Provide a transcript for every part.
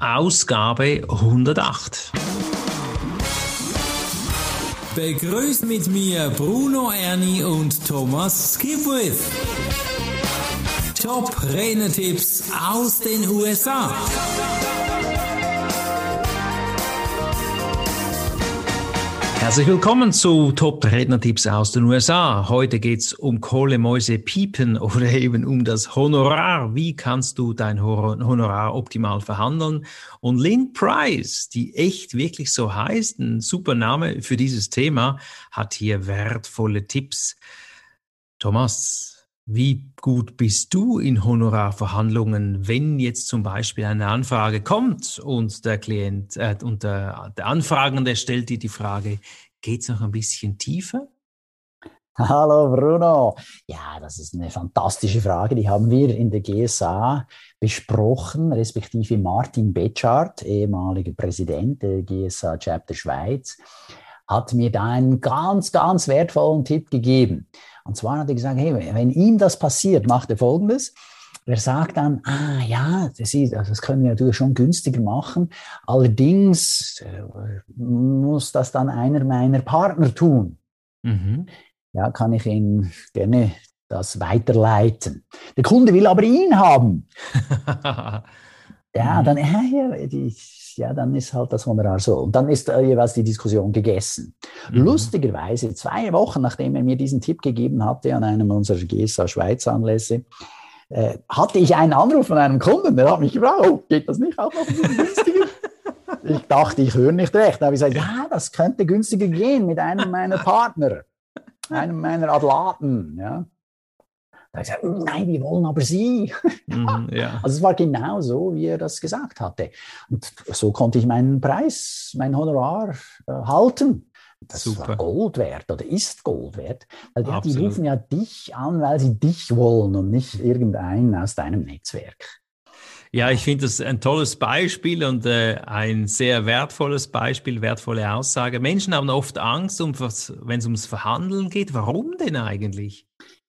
Ausgabe 108. Begrüßt mit mir Bruno Ernie und Thomas Skipwith. Top Renetipps aus den USA. Herzlich willkommen zu Top Rednertipps aus den USA. Heute geht's um Kohle, Mäuse, Piepen oder eben um das Honorar. Wie kannst du dein Honorar optimal verhandeln? Und Lynn Price, die echt wirklich so heißt, ein super Name für dieses Thema, hat hier wertvolle Tipps. Thomas, wie gut bist du in Honorarverhandlungen, wenn jetzt zum Beispiel eine Anfrage kommt und der Klient äh, und der, der Anfragende stellt dir die Frage, geht es noch ein bisschen tiefer? Hallo Bruno. Ja, das ist eine fantastische Frage. Die haben wir in der GSA besprochen, respektive Martin Betschart, ehemaliger Präsident der GSA Chapter Schweiz, hat mir da einen ganz, ganz wertvollen Tipp gegeben. Und zwar hat er gesagt, hey, wenn ihm das passiert, macht er Folgendes. Er sagt dann, ah ja, das, ist, also das können wir natürlich schon günstiger machen. Allerdings äh, muss das dann einer meiner Partner tun. Mhm. Ja, kann ich Ihnen gerne das weiterleiten. Der Kunde will aber ihn haben. ja, dann, ja, ja, die, ja, dann ist halt das Honorar so. Und dann ist äh, jeweils die Diskussion gegessen. Mhm. Lustigerweise, zwei Wochen nachdem er mir diesen Tipp gegeben hatte an einem unserer GSA Schweiz Anlässe, äh, hatte ich einen Anruf von einem Kunden, der hat mich gefragt, oh, geht das nicht auch noch günstiger? ich dachte, ich höre nicht recht. Da habe ich gesagt, ja, das könnte günstiger gehen mit einem meiner Partner, einem meiner Adlaten. Ja. Ich hm, nein, wir wollen aber Sie. Mm, ja. Also es war genau so, wie er das gesagt hatte. Und so konnte ich meinen Preis, mein Honorar äh, halten. Das Super. war Gold wert oder ist Gold wert. Weil die, die rufen ja dich an, weil sie dich wollen und nicht irgendeinen aus deinem Netzwerk. Ja, ich finde das ein tolles Beispiel und äh, ein sehr wertvolles Beispiel, wertvolle Aussage. Menschen haben oft Angst, um wenn es ums Verhandeln geht. Warum denn eigentlich?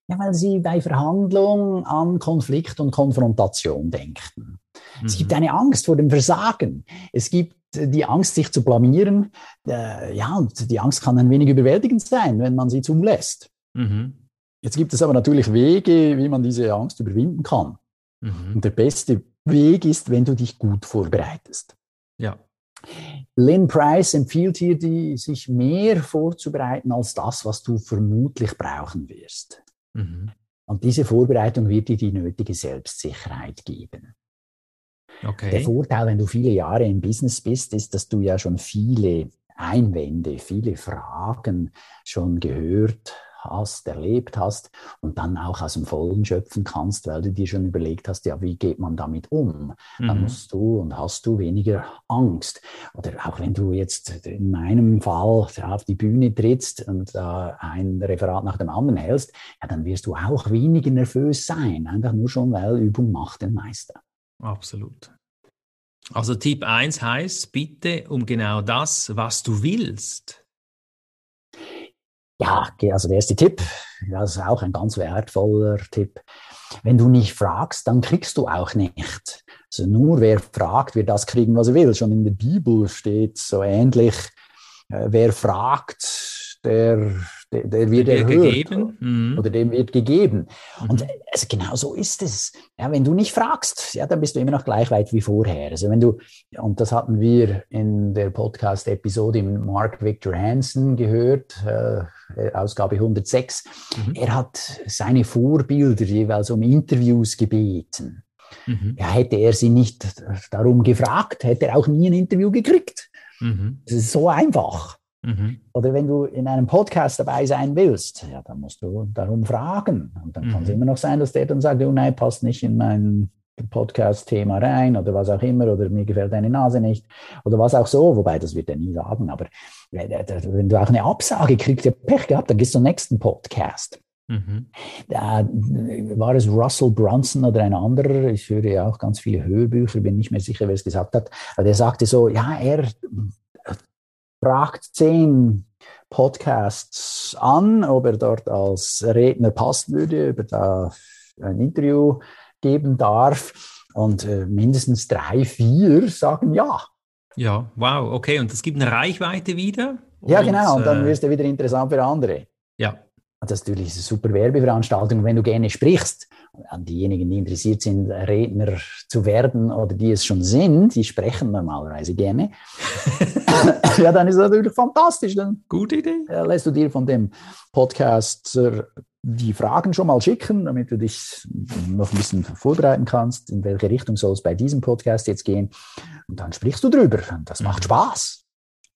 Ja, weil sie bei Verhandlungen an Konflikt und Konfrontation denken. Mhm. Es gibt mhm. eine Angst vor dem Versagen. Es gibt die Angst, sich zu blamieren. Äh, ja, und die Angst kann ein wenig überwältigend sein, wenn man sie zulässt. Mhm. Jetzt gibt es aber natürlich Wege, wie man diese Angst überwinden kann. Mhm. Und der beste Weg ist, wenn du dich gut vorbereitest. Ja. Lynn Price empfiehlt hier, die, sich mehr vorzubereiten als das, was du vermutlich brauchen wirst. Mhm. Und diese Vorbereitung wird dir die nötige Selbstsicherheit geben. Okay. Der Vorteil, wenn du viele Jahre im Business bist, ist, dass du ja schon viele Einwände, viele Fragen schon gehört hast, erlebt hast und dann auch aus dem Vollen schöpfen kannst, weil du dir schon überlegt hast, ja, wie geht man damit um? Mhm. Dann musst du und hast du weniger Angst. Oder auch wenn du jetzt in meinem Fall auf die Bühne trittst und äh, ein Referat nach dem anderen hältst, ja, dann wirst du auch weniger nervös sein, einfach nur schon, weil Übung macht den Meister. Absolut. Also Tipp 1 heißt, bitte um genau das, was du willst. Ja, also der erste Tipp, das ist auch ein ganz wertvoller Tipp. Wenn du nicht fragst, dann kriegst du auch nicht. Also nur wer fragt, wird das kriegen, was er will. Schon in der Bibel steht so ähnlich, äh, wer fragt, der der, der wird erhöht gegeben. Mhm. oder dem wird gegeben. Mhm. Und also genau so ist es. Ja, wenn du nicht fragst, ja, dann bist du immer noch gleich weit wie vorher. Also wenn du, und das hatten wir in der Podcast-Episode mit Mark Victor Hansen gehört, äh, Ausgabe 106. Mhm. Er hat seine Vorbilder jeweils um Interviews gebeten. Mhm. Ja, hätte er sie nicht darum gefragt, hätte er auch nie ein Interview gekriegt. Mhm. Das ist so einfach. Mhm. Oder wenn du in einem Podcast dabei sein willst, ja, dann musst du darum fragen. Und dann mhm. kann es immer noch sein, dass der dann sagt, oh nein, passt nicht in mein Podcast-Thema rein oder was auch immer, oder mir gefällt deine Nase nicht oder was auch so, wobei das wird er nie sagen, aber wenn du auch eine Absage kriegst, ja Pech gehabt, dann gehst du zum nächsten Podcast. Mhm. Da war es Russell Brunson oder ein anderer, ich höre ja auch ganz viele Hörbücher, bin nicht mehr sicher, wer es gesagt hat, aber der sagte so, ja, er fragt zehn Podcasts an, ob er dort als Redner passen würde, ob er da ein Interview geben darf. Und äh, mindestens drei, vier sagen ja. Ja, wow, okay. Und das gibt eine Reichweite wieder? Ja, genau. Und dann äh, wirst du wieder interessant für andere. Ja. Das ist natürlich eine super Werbeveranstaltung. Wenn du gerne sprichst, an diejenigen, die interessiert sind, Redner zu werden oder die es schon sind, die sprechen normalerweise gerne. ja, dann ist das natürlich fantastisch. Dann Gute Idee. lässt du dir von dem Podcaster die Fragen schon mal schicken, damit du dich noch ein bisschen vorbereiten kannst, in welche Richtung soll es bei diesem Podcast jetzt gehen. Und dann sprichst du drüber. Das macht mhm. Spaß.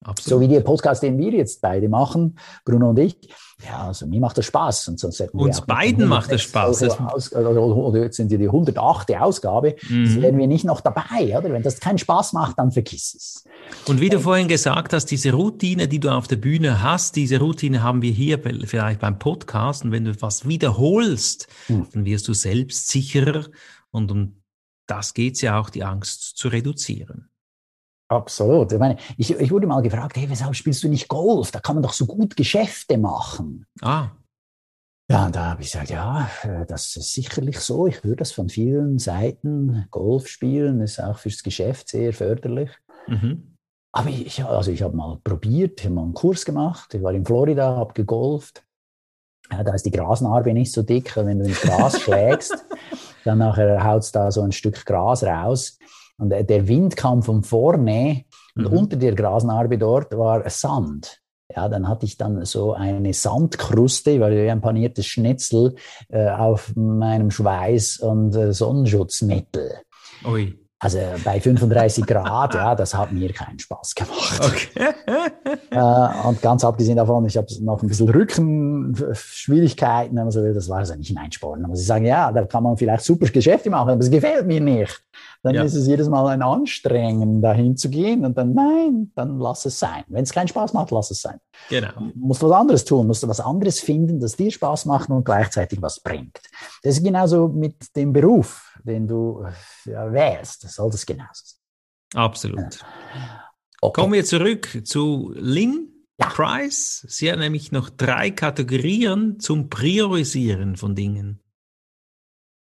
Absolut. So wie der Podcast, den wir jetzt beide machen, Bruno und ich. Ja, also mir macht das Spaß. Und sonst Uns beiden macht das Spaß. Aus, oder jetzt sind wir die 108. Ausgabe. Mhm. Das wären wir nicht noch dabei, oder? Wenn das keinen Spaß macht, dann vergiss es. Und wie du vorhin gesagt hast, diese Routine, die du auf der Bühne hast, diese Routine haben wir hier vielleicht beim Podcast. Und wenn du etwas wiederholst, mhm. dann wirst du selbst sicherer. Und um das geht es ja auch, die Angst zu reduzieren. Absolut. Ich, meine, ich, ich wurde mal gefragt, hey, weshalb spielst du nicht Golf? Da kann man doch so gut Geschäfte machen. Ah. Ja, und da habe ich gesagt, ja, äh, das ist sicherlich so. Ich höre das von vielen Seiten. Golf spielen ist auch fürs Geschäft sehr förderlich. Mhm. Aber ich, also ich habe mal probiert, ich habe mal einen Kurs gemacht. Ich war in Florida, habe gegolft. Ja, da ist die Grasnarbe nicht so dick. Wenn du ins Gras schlägst, dann nachher haut es da so ein Stück Gras raus. Und der Wind kam von vorne und mhm. unter der Grasnarbe dort war Sand. Ja, dann hatte ich dann so eine Sandkruste, weil wie ein paniertes Schnitzel äh, auf meinem Schweiß und äh, Sonnenschutzmittel. Ui. Also bei 35 Grad, ja, das hat mir keinen Spaß gemacht. Okay. äh, und ganz abgesehen davon, ich habe noch ein bisschen Rückenschwierigkeiten, also das war also nicht mein Sport. Da muss ich sagen, ja, da kann man vielleicht super Geschäfte machen, aber es gefällt mir nicht. Dann ja. ist es jedes Mal ein Anstrengen, dahin zu gehen und dann, nein, dann lass es sein. Wenn es keinen Spaß macht, lass es sein. Genau. Du musst was anderes tun, musst du was anderes finden, das dir Spaß macht und gleichzeitig was bringt. Das ist genauso mit dem Beruf den du ja, wählst. Das soll das genauso sein. Absolut. Okay. Kommen wir zurück zu Lynn ja. Price. Sie hat nämlich noch drei Kategorien zum Priorisieren von Dingen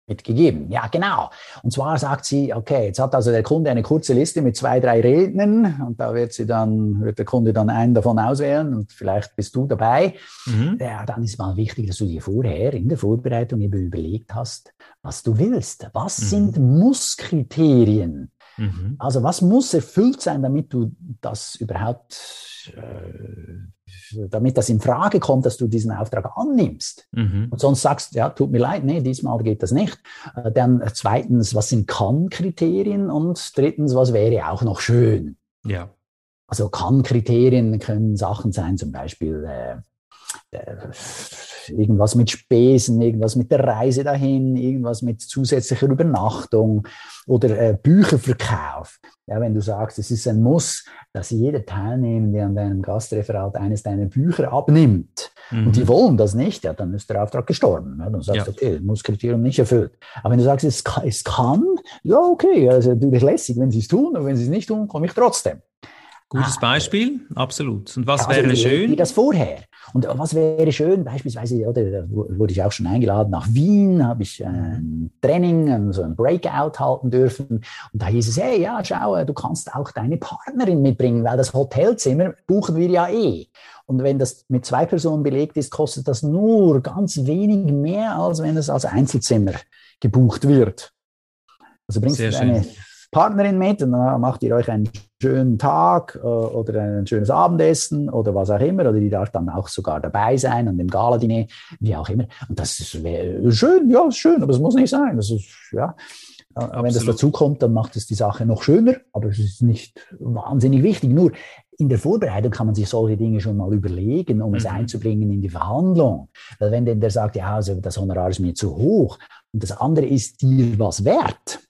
mitgegeben. Ja, genau. Und zwar sagt sie, okay, jetzt hat also der Kunde eine kurze Liste mit zwei, drei Rednern und da wird sie dann, wird der Kunde dann einen davon auswählen und vielleicht bist du dabei. Mhm. Ja, dann ist mal wichtig, dass du dir vorher in der Vorbereitung eben überlegt hast, was du willst. Was mhm. sind Musskriterien? Mhm. Also was muss erfüllt sein, damit du das überhaupt äh, damit das in Frage kommt, dass du diesen Auftrag annimmst. Mhm. Und sonst sagst, ja, tut mir leid, nee, diesmal geht das nicht. Äh, dann zweitens, was sind Kann-Kriterien? Und drittens, was wäre auch noch schön? Ja. Also Kann-Kriterien können Sachen sein, zum Beispiel äh, äh, irgendwas mit Spesen, irgendwas mit der Reise dahin, irgendwas mit zusätzlicher Übernachtung oder äh, Bücherverkauf. Ja, wenn du sagst, es ist ein Muss, dass jeder Teilnehmende an deinem Gastreferat eines deiner Bücher abnimmt mhm. und die mhm. wollen das nicht, ja, dann ist der Auftrag gestorben. Ja, dann sagst du, ja. okay, Musskriterium nicht erfüllt. Aber wenn du sagst, es kann, es kann ja, okay, also natürlich lässig, wenn sie es tun, und wenn sie es nicht tun, komme ich trotzdem. Gutes ah, Beispiel, absolut. Und was also wäre schön? Wie das vorher. Und was wäre schön, beispielsweise, oder wurde ich auch schon eingeladen nach Wien, habe ich ein Training, so ein Breakout halten dürfen. Und da hieß es, hey, ja, schau, du kannst auch deine Partnerin mitbringen, weil das Hotelzimmer buchen wir ja eh. Und wenn das mit zwei Personen belegt ist, kostet das nur ganz wenig mehr, als wenn es als Einzelzimmer gebucht wird. Also bringst du eine Partnerin mit und dann macht ihr euch einen schönen Tag äh, oder ein schönes Abendessen oder was auch immer, oder die darf dann auch sogar dabei sein und im Galadiner, wie auch immer. Und das ist schön, ja, schön, aber es muss nicht sein. Das ist, ja. Absolut. Wenn das dazu kommt, dann macht es die Sache noch schöner, aber es ist nicht wahnsinnig wichtig. Nur in der Vorbereitung kann man sich solche Dinge schon mal überlegen, um mhm. es einzubringen in die Verhandlung. Weil wenn denn der sagt, ja, also das Honorar ist mir zu hoch und das andere ist dir was wert,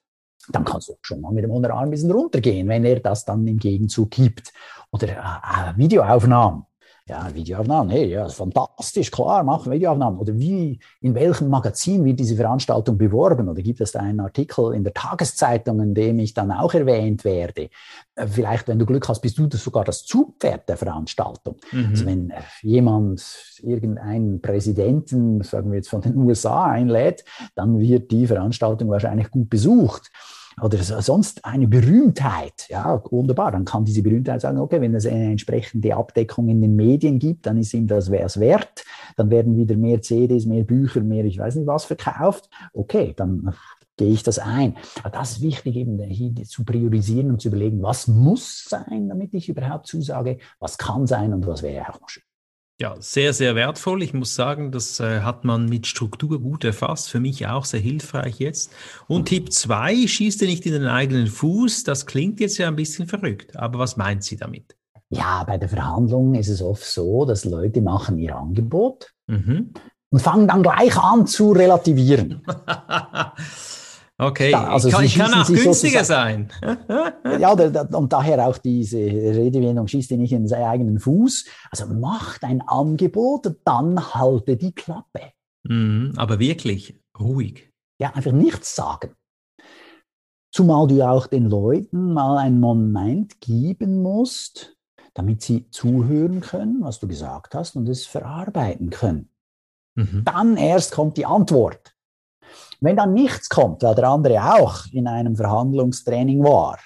dann kannst du schon mal mit dem Honorar ein bisschen runtergehen, wenn er das dann im Gegenzug gibt. Oder äh, äh Videoaufnahmen. Ja, Videoaufnahmen, hey, ja, fantastisch, klar, machen Videoaufnahmen. Oder wie, in welchem Magazin wird diese Veranstaltung beworben? Oder gibt es da einen Artikel in der Tageszeitung, in dem ich dann auch erwähnt werde? Äh, vielleicht, wenn du Glück hast, bist du das sogar das Zugpferd der Veranstaltung. Mhm. Also wenn äh, jemand irgendeinen Präsidenten, sagen wir jetzt von den USA, einlädt, dann wird die Veranstaltung wahrscheinlich gut besucht. Oder sonst eine Berühmtheit, ja, wunderbar, dann kann diese Berühmtheit sagen, okay, wenn es eine entsprechende Abdeckung in den Medien gibt, dann ist ihm das wert, dann werden wieder mehr CDs, mehr Bücher, mehr ich weiß nicht was verkauft, okay, dann gehe ich das ein. Aber das ist wichtig, eben hier zu priorisieren und zu überlegen, was muss sein, damit ich überhaupt zusage, was kann sein und was wäre auch noch schön. Ja, sehr, sehr wertvoll. Ich muss sagen, das äh, hat man mit Struktur gut erfasst. Für mich auch sehr hilfreich jetzt. Und Tipp zwei: schießt ihr nicht in den eigenen Fuß. Das klingt jetzt ja ein bisschen verrückt. Aber was meint sie damit? Ja, bei der Verhandlung ist es oft so, dass Leute machen ihr Angebot mhm. und fangen dann gleich an zu relativieren. Okay, also ich kann, ich kann auch günstiger sein. ja, und daher auch diese Redewendung, schießt dir nicht in seinen eigenen Fuß. Also macht ein Angebot, dann halte die Klappe. Mhm, aber wirklich ruhig. Ja, einfach nichts sagen. Zumal du auch den Leuten mal einen Moment geben musst, damit sie zuhören können, was du gesagt hast und es verarbeiten können. Mhm. Dann erst kommt die Antwort. Wenn dann nichts kommt, weil der andere auch in einem Verhandlungstraining war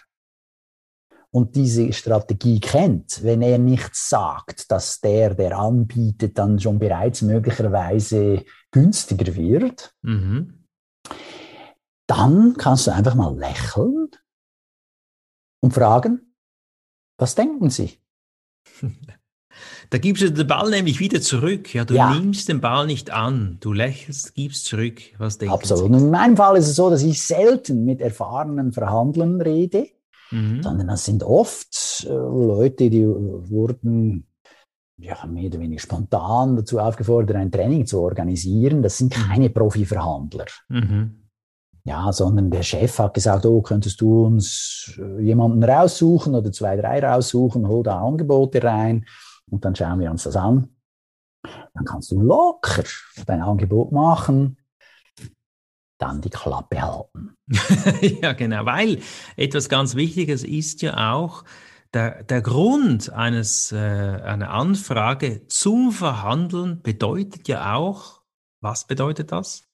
und diese Strategie kennt, wenn er nichts sagt, dass der, der anbietet, dann schon bereits möglicherweise günstiger wird, mhm. dann kannst du einfach mal lächeln und fragen, was denken Sie? Da gibst du den Ball nämlich wieder zurück. Ja, du ja. nimmst den Ball nicht an, du lächelst, gibst zurück. Was denkst Absolut. Und in meinem Fall ist es so, dass ich selten mit erfahrenen Verhandlern rede, mhm. sondern das sind oft äh, Leute, die wurden ja, mehr oder weniger spontan dazu aufgefordert, ein Training zu organisieren. Das sind mhm. keine Profi-Verhandler. Mhm. Ja, sondern der Chef hat gesagt, oh, könntest du uns äh, jemanden raussuchen oder zwei, drei raussuchen, hol da Angebote rein und dann schauen wir uns das an. Dann kannst du locker dein Angebot machen, dann die Klappe halten. ja, genau, weil etwas ganz Wichtiges ist ja auch, der, der Grund eines, äh, einer Anfrage zum Verhandeln bedeutet ja auch, was bedeutet das?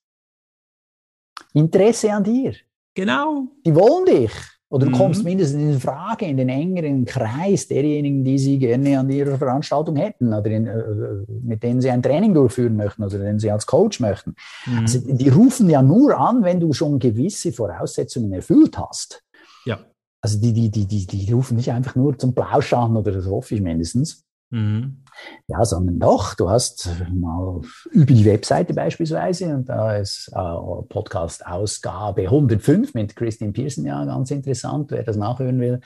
Interesse an dir. Genau. Die wollen dich. Oder du kommst mhm. mindestens in Frage in den engeren Kreis derjenigen, die sie gerne an ihrer Veranstaltung hätten oder in, äh, mit denen sie ein Training durchführen möchten oder den sie als Coach möchten. Mhm. Also die rufen ja nur an, wenn du schon gewisse Voraussetzungen erfüllt hast. Ja. Also die, die, die, die, die rufen nicht einfach nur zum Plausch an oder das hoffe ich mindestens. Mhm. Ja, sondern doch, du hast mal über die Webseite beispielsweise, und da ist äh, Podcast-Ausgabe 105 mit Christine Pearson ja ganz interessant, wer das nachhören will,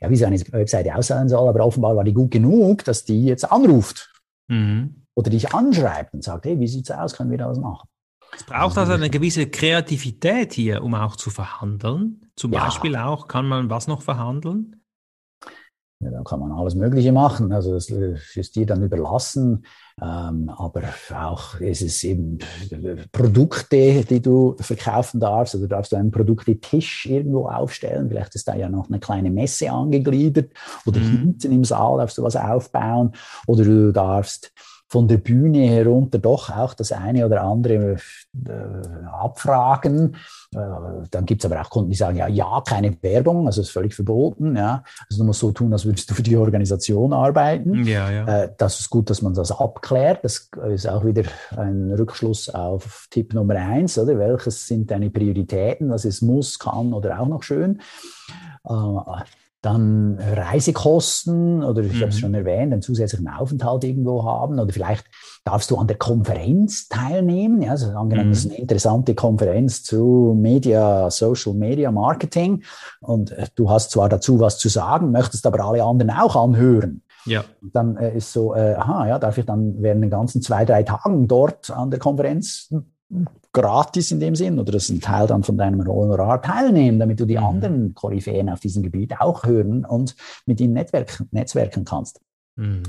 ja, wie so eine Webseite aussehen soll, aber offenbar war die gut genug, dass die jetzt anruft mhm. oder dich anschreibt und sagt, hey, wie sieht's aus, können wir da was machen? Es braucht also eine gewisse Kreativität hier, um auch zu verhandeln. Zum ja. Beispiel auch, kann man was noch verhandeln? Ja, da kann man alles Mögliche machen. Also das ist dir dann überlassen. Ähm, aber auch ist es eben Produkte, die du verkaufen darfst. Oder darfst du einen Produktetisch irgendwo aufstellen. Vielleicht ist da ja noch eine kleine Messe angegliedert. Oder mhm. hinten im Saal darfst du was aufbauen. Oder du darfst von der Bühne herunter doch auch das eine oder andere äh, abfragen. Äh, dann gibt es aber auch Kunden, die sagen, ja, ja, keine Werbung, also ist völlig verboten. Ja. Also du musst so tun, als würdest du für die Organisation arbeiten. Ja, ja. Äh, das ist gut, dass man das abklärt. Das ist auch wieder ein Rückschluss auf Tipp Nummer eins, oder? Welches sind deine Prioritäten? Was ist muss, kann oder auch noch schön? Dann Reisekosten oder ich mhm. habe es schon erwähnt, einen zusätzlichen Aufenthalt irgendwo haben oder vielleicht darfst du an der Konferenz teilnehmen. Ja, also angenommen, mhm. das ist eine interessante Konferenz zu Media, Social Media Marketing und äh, du hast zwar dazu was zu sagen, möchtest aber alle anderen auch anhören. Ja. Dann äh, ist so, äh, aha, ja, darf ich dann während den ganzen zwei, drei Tagen dort an der Konferenz gratis in dem Sinn oder das ist ein Teil dann von deinem Honorar teilnehmen, damit du die mhm. anderen Koryphäen auf diesem Gebiet auch hören und mit ihnen netzwerken, netzwerken kannst. Mhm.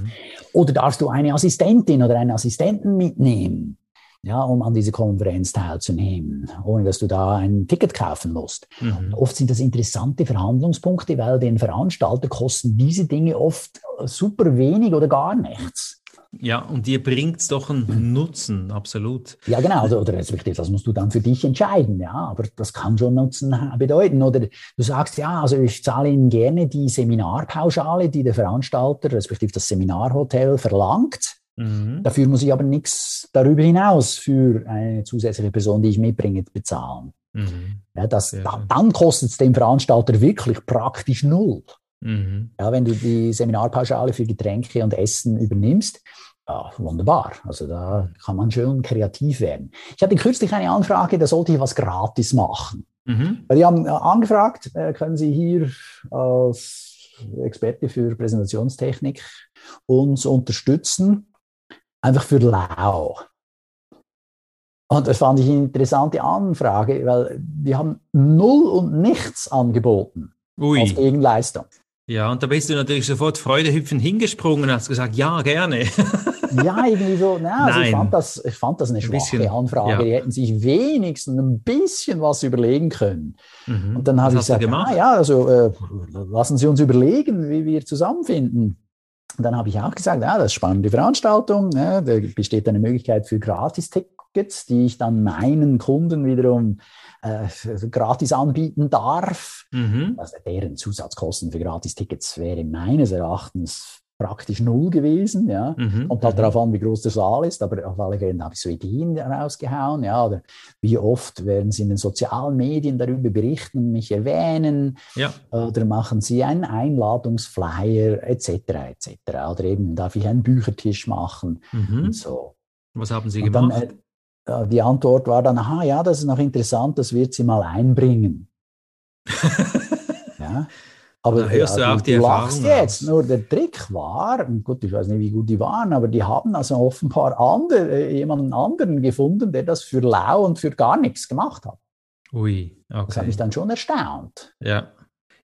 Oder darfst du eine Assistentin oder einen Assistenten mitnehmen, ja, um an dieser Konferenz teilzunehmen, ohne dass du da ein Ticket kaufen musst. Mhm. Oft sind das interessante Verhandlungspunkte, weil den Veranstalter kosten diese Dinge oft super wenig oder gar nichts. Ja, und dir bringt es doch einen Nutzen, absolut. Ja, genau, oder, oder respektive, das musst du dann für dich entscheiden, ja, aber das kann schon Nutzen bedeuten. Oder du sagst, ja, also ich zahle Ihnen gerne die Seminarpauschale, die der Veranstalter, respektive das Seminarhotel verlangt. Mhm. Dafür muss ich aber nichts darüber hinaus für eine zusätzliche Person, die ich mitbringe, bezahlen. Mhm. Ja, das, da, dann kostet es dem Veranstalter wirklich praktisch null. Mhm. Ja, wenn du die Seminarpauschale für Getränke und Essen übernimmst, ja, wunderbar. Also da kann man schön kreativ werden. Ich hatte kürzlich eine Anfrage, da sollte ich was gratis machen. Mhm. Die haben äh, angefragt, äh, können Sie hier als Experte für Präsentationstechnik uns unterstützen, einfach für lau. Und das fand ich eine interessante Anfrage, weil die haben null und nichts angeboten Ui. als Gegenleistung. Ja, und da bist du natürlich sofort Freudehüpfen hingesprungen und hast gesagt, ja, gerne. ja, irgendwie so, na, also ich, fand das, ich fand das eine schwache bisschen, Anfrage. Ja. Die hätten sich wenigstens ein bisschen was überlegen können. Mhm. Und dann habe ich gesagt, ah, ja, also äh, lassen Sie uns überlegen, wie wir zusammenfinden. Und dann habe ich auch gesagt, ja, das ist eine spannende Veranstaltung. Ja, da besteht eine Möglichkeit für Gratis-Tickets, die ich dann meinen Kunden wiederum äh, gratis anbieten darf. Mhm. Also deren Zusatzkosten für Gratis-Tickets wäre meines Erachtens praktisch null gewesen, ja. Mhm. Kommt halt mhm. darauf an, wie groß der Saal ist, aber auf alle Fälle habe ich so Ideen rausgehauen, ja. Oder wie oft werden Sie in den sozialen Medien darüber berichten und mich erwähnen? Ja. Oder machen Sie einen Einladungsflyer etc. etc. Oder eben darf ich einen Büchertisch machen mhm. und so. Was haben Sie und gemacht? Dann, äh, die Antwort war dann, aha, ja, das ist noch interessant, das wird sie mal einbringen. ja. Aber da hörst ja, du auch die du Erfahrung jetzt. Nur der Trick war, gut, ich weiß nicht, wie gut die waren, aber die haben also offenbar andere, äh, jemanden anderen gefunden, der das für lau und für gar nichts gemacht hat. Ui, okay. Das hat mich dann schon erstaunt. Ja.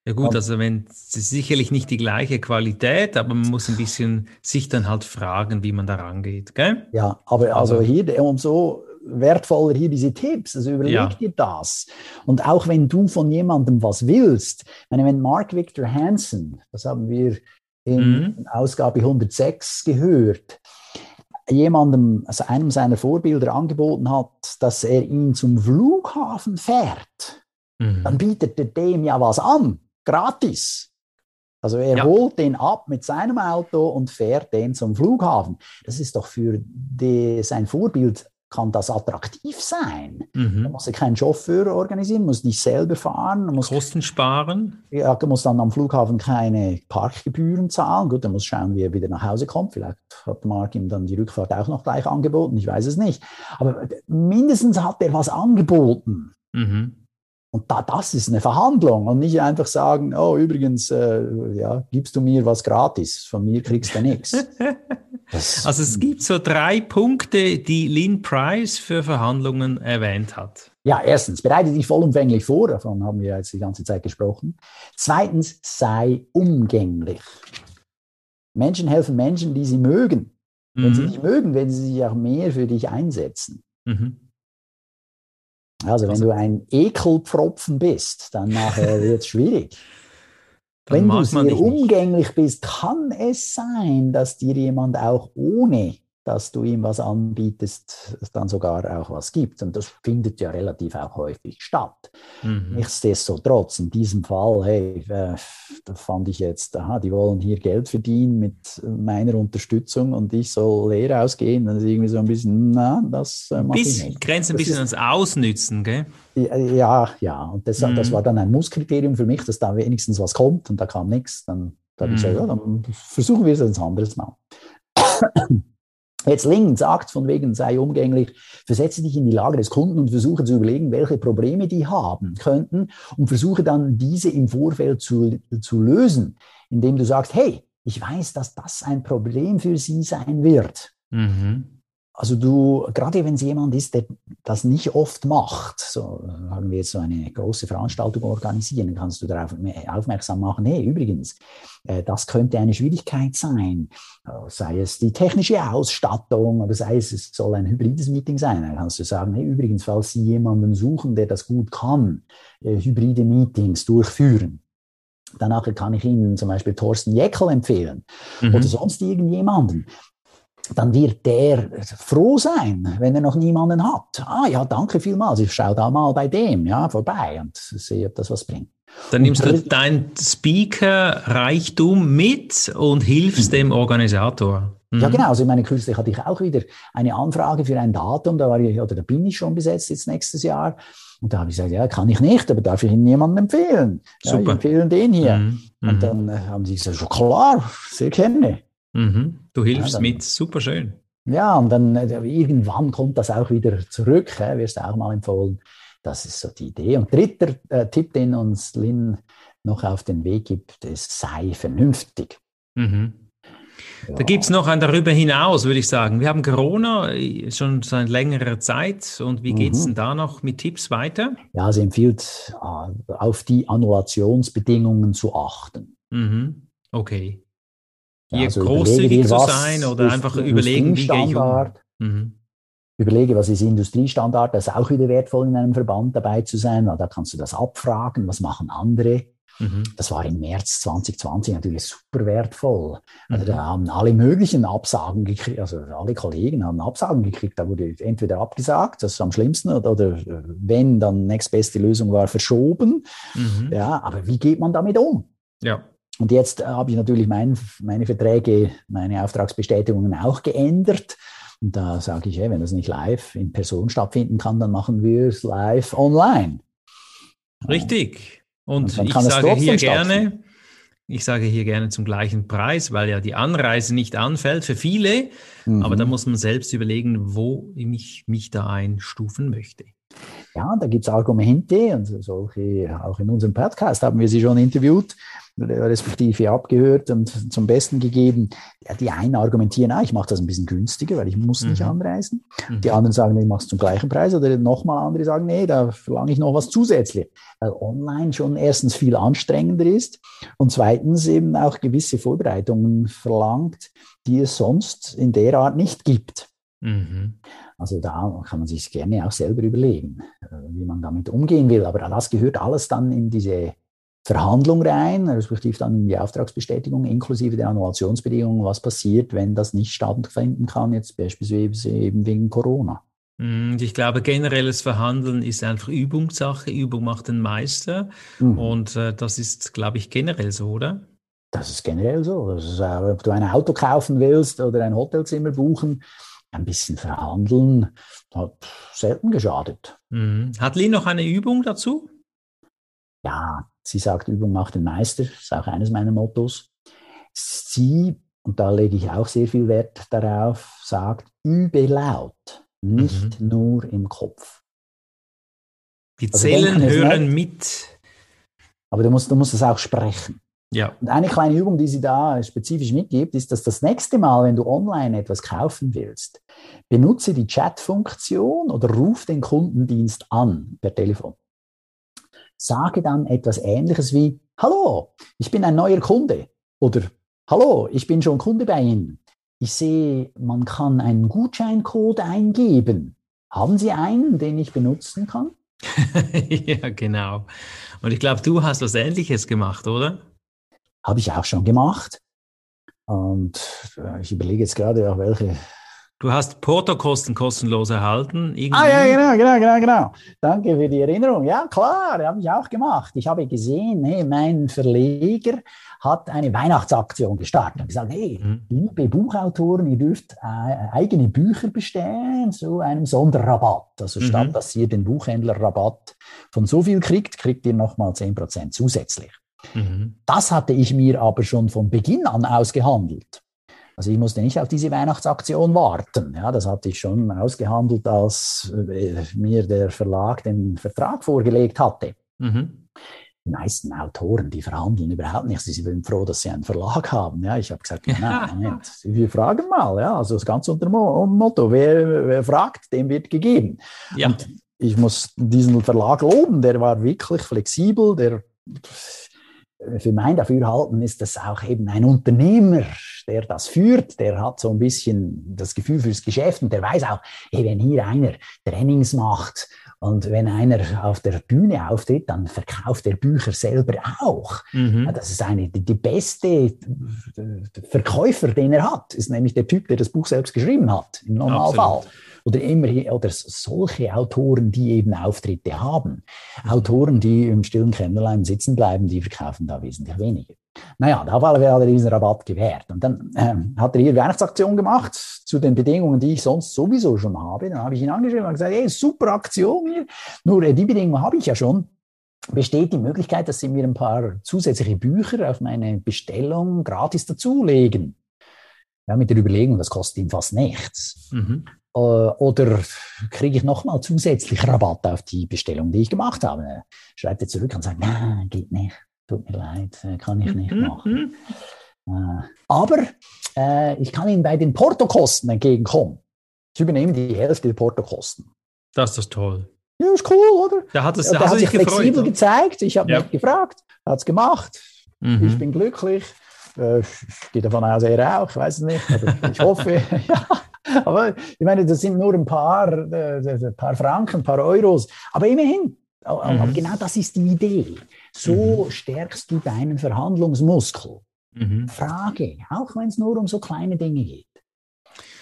Ja gut, und, also wenn es ist sicherlich nicht die gleiche Qualität, aber man muss ein bisschen sich dann halt fragen, wie man da rangeht, gell? Ja, aber also, also hier umso wertvoller hier diese Tipps. Also überleg ja. dir das. Und auch wenn du von jemandem was willst, meine, wenn Mark Victor Hansen, das haben wir in mhm. Ausgabe 106 gehört, jemandem, also einem seiner Vorbilder angeboten hat, dass er ihn zum Flughafen fährt, mhm. dann bietet er dem ja was an, gratis. Also er ja. holt den ab mit seinem Auto und fährt den zum Flughafen. Das ist doch für die, sein Vorbild kann das attraktiv sein. Mhm. Du musst keinen Chauffeur organisieren, musst nicht selber fahren. Musst, Kosten sparen. Ja, du musst dann am Flughafen keine Parkgebühren zahlen. Gut, dann musst schauen, wie er wieder nach Hause kommt. Vielleicht hat Mark ihm dann die Rückfahrt auch noch gleich angeboten. Ich weiß es nicht. Aber mindestens hat er was angeboten. Mhm. Und da, das ist eine Verhandlung und nicht einfach sagen, oh, übrigens, äh, ja, gibst du mir was gratis, von mir kriegst du nichts. also es gibt so drei Punkte, die Lynn Price für Verhandlungen erwähnt hat. Ja, erstens, bereite dich vollumfänglich vor, davon haben wir jetzt die ganze Zeit gesprochen. Zweitens, sei umgänglich. Menschen helfen Menschen, die sie mögen. Wenn mhm. sie dich mögen, werden sie sich auch mehr für dich einsetzen. Mhm. Also, wenn also, du ein Ekelpfropfen bist, dann nachher wird es schwierig. wenn du sehr umgänglich bist, kann es sein, dass dir jemand auch ohne dass du ihm was anbietest, es dann sogar auch was gibt. Und das findet ja relativ auch häufig statt. Mhm. Nichtsdestotrotz, in diesem Fall, hey, äh, da fand ich jetzt, aha, die wollen hier Geld verdienen mit meiner Unterstützung und ich soll leer ausgehen. Das ist irgendwie so ein bisschen, na, das äh, mache ich nicht. Grenzt ein bisschen ans Ausnützen, gell? Ja, ja. Und das, mhm. das war dann ein Musskriterium für mich, dass da wenigstens was kommt und da kam nichts. Dann, dann mhm. habe ich gesagt, ja, dann versuchen wir es ein anderes Mal. Jetzt Lingen sagt von wegen, sei umgänglich, versetze dich in die Lage des Kunden und versuche zu überlegen, welche Probleme die haben könnten und versuche dann diese im Vorfeld zu, zu lösen, indem du sagst, hey, ich weiß, dass das ein Problem für sie sein wird. Mhm. Also du, gerade wenn es jemand ist, der das nicht oft macht, so haben wir jetzt so eine große Veranstaltung organisieren, dann kannst du darauf aufmerksam machen, hey, übrigens, äh, das könnte eine Schwierigkeit sein, äh, sei es die technische Ausstattung oder sei es, es soll ein hybrides Meeting sein, dann kannst du sagen, hey, übrigens, falls Sie jemanden suchen, der das gut kann, äh, hybride Meetings durchführen, Danach kann ich Ihnen zum Beispiel Thorsten Jeckel empfehlen mhm. oder sonst irgendjemanden. Dann wird der froh sein, wenn er noch niemanden hat. Ah ja, danke vielmals, ich schaue da mal bei dem ja, vorbei und sehe, ob das was bringt. Dann nimmst du dein Speaker-Reichtum mit und hilfst dem Organisator. Mhm. Ja, genau. Also ich meine, kürzlich hatte ich auch wieder eine Anfrage für ein Datum, da war ich, oder da bin ich schon besetzt jetzt nächstes Jahr. Und da habe ich gesagt, ja, kann ich nicht, aber darf ich Ihnen jemandem empfehlen? Ja, ich empfehle den hier. Mhm. Und mhm. dann äh, haben sie gesagt, schon klar, sehr gerne. Mhm. Du hilfst ja, dann, mit, super schön. Ja, und dann äh, irgendwann kommt das auch wieder zurück, äh, wirst du auch mal empfohlen. Das ist so die Idee. Und dritter äh, Tipp, den uns Lynn noch auf den Weg gibt, ist, sei vernünftig. Mhm. Ja. Da gibt es noch ein darüber hinaus, würde ich sagen. Wir haben Corona äh, schon seit längerer Zeit und wie geht es mhm. denn da noch mit Tipps weiter? Ja, sie empfiehlt, äh, auf die Annulationsbedingungen zu achten. Mhm. Okay. Hier also großzügig zu sein oder einfach überlegen, wie gehe ich um? Mhm. Überlege, was ist Industriestandard, das ist auch wieder wertvoll in einem Verband dabei zu sein, da kannst du das abfragen, was machen andere. Mhm. Das war im März 2020 natürlich super wertvoll. Also mhm. da haben alle möglichen Absagen gekriegt, also alle Kollegen haben Absagen gekriegt. Da wurde entweder abgesagt, das ist am schlimmsten, oder, oder wenn, dann nächstbeste Lösung war verschoben. Mhm. Ja, aber wie geht man damit um? Ja. Und jetzt habe ich natürlich mein, meine Verträge, meine Auftragsbestätigungen auch geändert. Und da sage ich, hey, wenn das nicht live in Person stattfinden kann, dann machen wir es live online. Richtig. Und, Und ich sage hier gerne, ich sage hier gerne zum gleichen Preis, weil ja die Anreise nicht anfällt für viele. Mhm. Aber da muss man selbst überlegen, wo ich mich da einstufen möchte. Ja, da gibt es Argumente und solche, auch in unserem Podcast haben wir sie schon interviewt, respektive abgehört und zum Besten gegeben. Ja, die einen argumentieren, ah, ich mache das ein bisschen günstiger, weil ich muss nicht mhm. anreisen. Mhm. Die anderen sagen, ich mache es zum gleichen Preis. Oder nochmal andere sagen, nee, da verlange ich noch was zusätzlich. Weil online schon erstens viel anstrengender ist und zweitens eben auch gewisse Vorbereitungen verlangt, die es sonst in der Art nicht gibt. Mhm. Also da kann man sich gerne auch selber überlegen, äh, wie man damit umgehen will. Aber das gehört alles dann in diese Verhandlung rein, respektive dann in die Auftragsbestätigung inklusive der Annulationsbedingungen, was passiert, wenn das nicht stattfinden kann, jetzt beispielsweise eben wegen Corona. Und ich glaube, generelles Verhandeln ist einfach Übungssache. Übung macht den Meister. Mhm. Und äh, das ist, glaube ich, generell so, oder? Das ist generell so. Ist, äh, ob du ein Auto kaufen willst oder ein Hotelzimmer buchen, ein bisschen verhandeln hat selten geschadet. Mhm. Hat Lee noch eine Übung dazu? Ja, sie sagt, Übung macht den Meister, ist auch eines meiner Mottos. Sie, und da lege ich auch sehr viel Wert darauf, sagt, übe laut, nicht mhm. nur im Kopf. Die also Zellen hören mit. Aber du musst, du musst es auch sprechen. Ja. Und eine kleine Übung, die sie da spezifisch mitgibt, ist, dass das nächste Mal, wenn du online etwas kaufen willst, benutze die Chat-Funktion oder ruf den Kundendienst an per Telefon sage dann etwas Ähnliches wie, hallo, ich bin ein neuer Kunde oder hallo, ich bin schon Kunde bei Ihnen. Ich sehe, man kann einen Gutscheincode eingeben. Haben Sie einen, den ich benutzen kann? ja, genau. Und ich glaube, du hast was Ähnliches gemacht, oder? Habe ich auch schon gemacht. Und äh, ich überlege jetzt gerade, welche Du hast Portokosten kostenlos erhalten. Irgendwie. Ah ja, genau, genau, genau, genau. Danke für die Erinnerung. Ja, klar, habe ich auch gemacht. Ich habe gesehen, hey, mein Verleger hat eine Weihnachtsaktion gestartet und gesagt, hey, mhm. liebe Buchautoren, ihr dürft äh, eigene Bücher bestellen zu einem Sonderrabatt. Also mhm. statt dass ihr den Buchhändler Rabatt von so viel kriegt, kriegt ihr nochmal 10% zusätzlich. Mhm. Das hatte ich mir aber schon von Beginn an ausgehandelt. Also ich musste nicht auf diese Weihnachtsaktion warten. Ja, das hatte ich schon ausgehandelt, als äh, mir der Verlag den Vertrag vorgelegt hatte. Mhm. Die meisten Autoren, die verhandeln überhaupt nicht. Sie sind froh, dass sie einen Verlag haben. Ja, ich habe gesagt, nein, Moment, wir fragen mal. Ja, also das ganz unter dem Motto, wer, wer fragt, dem wird gegeben. Ja. Und ich muss diesen Verlag loben, der war wirklich flexibel, der für mein Dafürhalten ist das auch eben ein Unternehmer, der das führt, der hat so ein bisschen das Gefühl fürs Geschäft und der weiß auch, hey, wenn hier einer Trainings macht und wenn einer auf der Bühne auftritt, dann verkauft er Bücher selber auch. Mhm. das ist eine, die, die beste Verkäufer, den er hat, ist nämlich der Typ, der das Buch selbst geschrieben hat, im Normalfall. Absolut oder immer oder solche Autoren, die eben Auftritte haben. Autoren, die im stillen Kämmerlein sitzen bleiben, die verkaufen da wesentlich weniger. Naja, da hat er diesen Rabatt gewährt. Und dann ähm, hat er hier Weihnachtsaktion gemacht zu den Bedingungen, die ich sonst sowieso schon habe. Dann habe ich ihn angeschrieben und gesagt, hey, super Aktion hier. Nur äh, die Bedingungen habe ich ja schon. Besteht die Möglichkeit, dass Sie mir ein paar zusätzliche Bücher auf meine Bestellung gratis dazulegen? Ja, mit der Überlegung, das kostet ihm fast nichts. Mhm. Äh, oder kriege ich nochmal zusätzlich Rabatt auf die Bestellung, die ich gemacht habe? Schreibt er zurück und sagt, nein, geht nicht tut mir leid, äh, kann ich nicht mhm, machen. Mhm. Äh, aber äh, ich kann Ihnen bei den Portokosten entgegenkommen. Ich übernehme die Hälfte der Portokosten. Das ist toll. Ja, ist cool, oder? Da hat, es, der hat sich flexibel gefreut, gezeigt. Ich habe ja. nicht gefragt, hat es gemacht. Mhm. Ich bin glücklich. Ich gehe davon aus, er auch. Ich weiß es nicht. Aber ich hoffe. ja. Aber ich meine, das sind nur ein paar, äh, ein paar Franken, ein paar Euros. Aber immerhin. Aber mhm. genau das ist die Idee. So mhm. stärkst du deinen Verhandlungsmuskel. Mhm. Frage, auch wenn es nur um so kleine Dinge geht.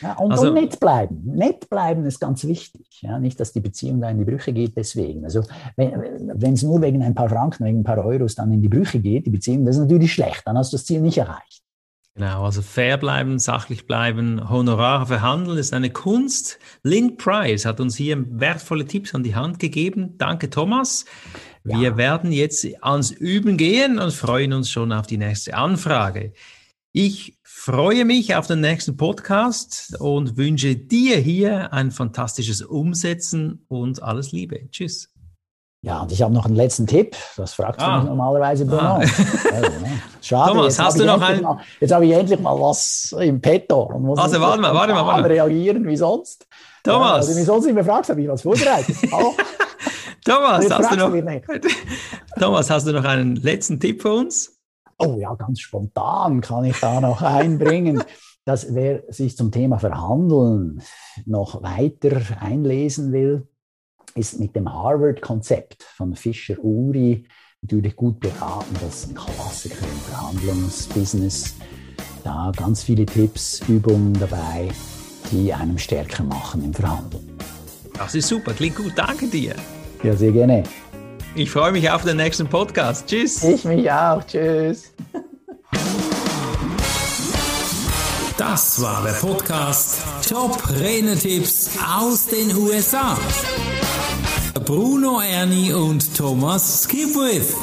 Ja, und, also, und nett bleiben. Nett bleiben ist ganz wichtig. Ja, nicht, dass die Beziehung da in die Brüche geht deswegen. Also wenn es nur wegen ein paar Franken, wegen ein paar Euros dann in die Brüche geht, die Beziehung, das ist natürlich schlecht. Dann hast du das Ziel nicht erreicht. Genau, also fair bleiben, sachlich bleiben, Honorare verhandeln ist eine Kunst. Lynn Price hat uns hier wertvolle Tipps an die Hand gegeben. Danke, Thomas. Ja. Wir werden jetzt ans Üben gehen und freuen uns schon auf die nächste Anfrage. Ich freue mich auf den nächsten Podcast und wünsche dir hier ein fantastisches Umsetzen und alles Liebe. Tschüss. Ja, und ich habe noch einen letzten Tipp. Das fragst ah. mich normalerweise, Bruno. Ah. Also, ne? Schade. Thomas, hast du noch einen? Mal, jetzt habe ich endlich mal was im Petto. Und muss also, warte mal, warte mal, warte mal. reagieren wie sonst. Thomas. Ja, also, wie sonst nicht mehr fragst, habe ich was vorbereitet. Thomas, hast du noch, Thomas, hast du noch einen letzten Tipp für uns? Oh ja, ganz spontan kann ich da noch einbringen. dass wer sich zum Thema Verhandeln noch weiter einlesen will, ist mit dem Harvard-Konzept von Fischer-Uri natürlich gut beraten. Das ist ein Klassiker im Verhandlungsbusiness. Da ganz viele Tipps, Übungen dabei, die einem stärker machen im Verhandeln. Das ist super, klingt gut. Danke dir. Ja, sehr gerne. Ich freue mich auf den nächsten Podcast. Tschüss. Ich mich auch. Tschüss. Das war der Podcast Top Renetipps aus den USA. Bruno Ernie und Thomas Skipwith.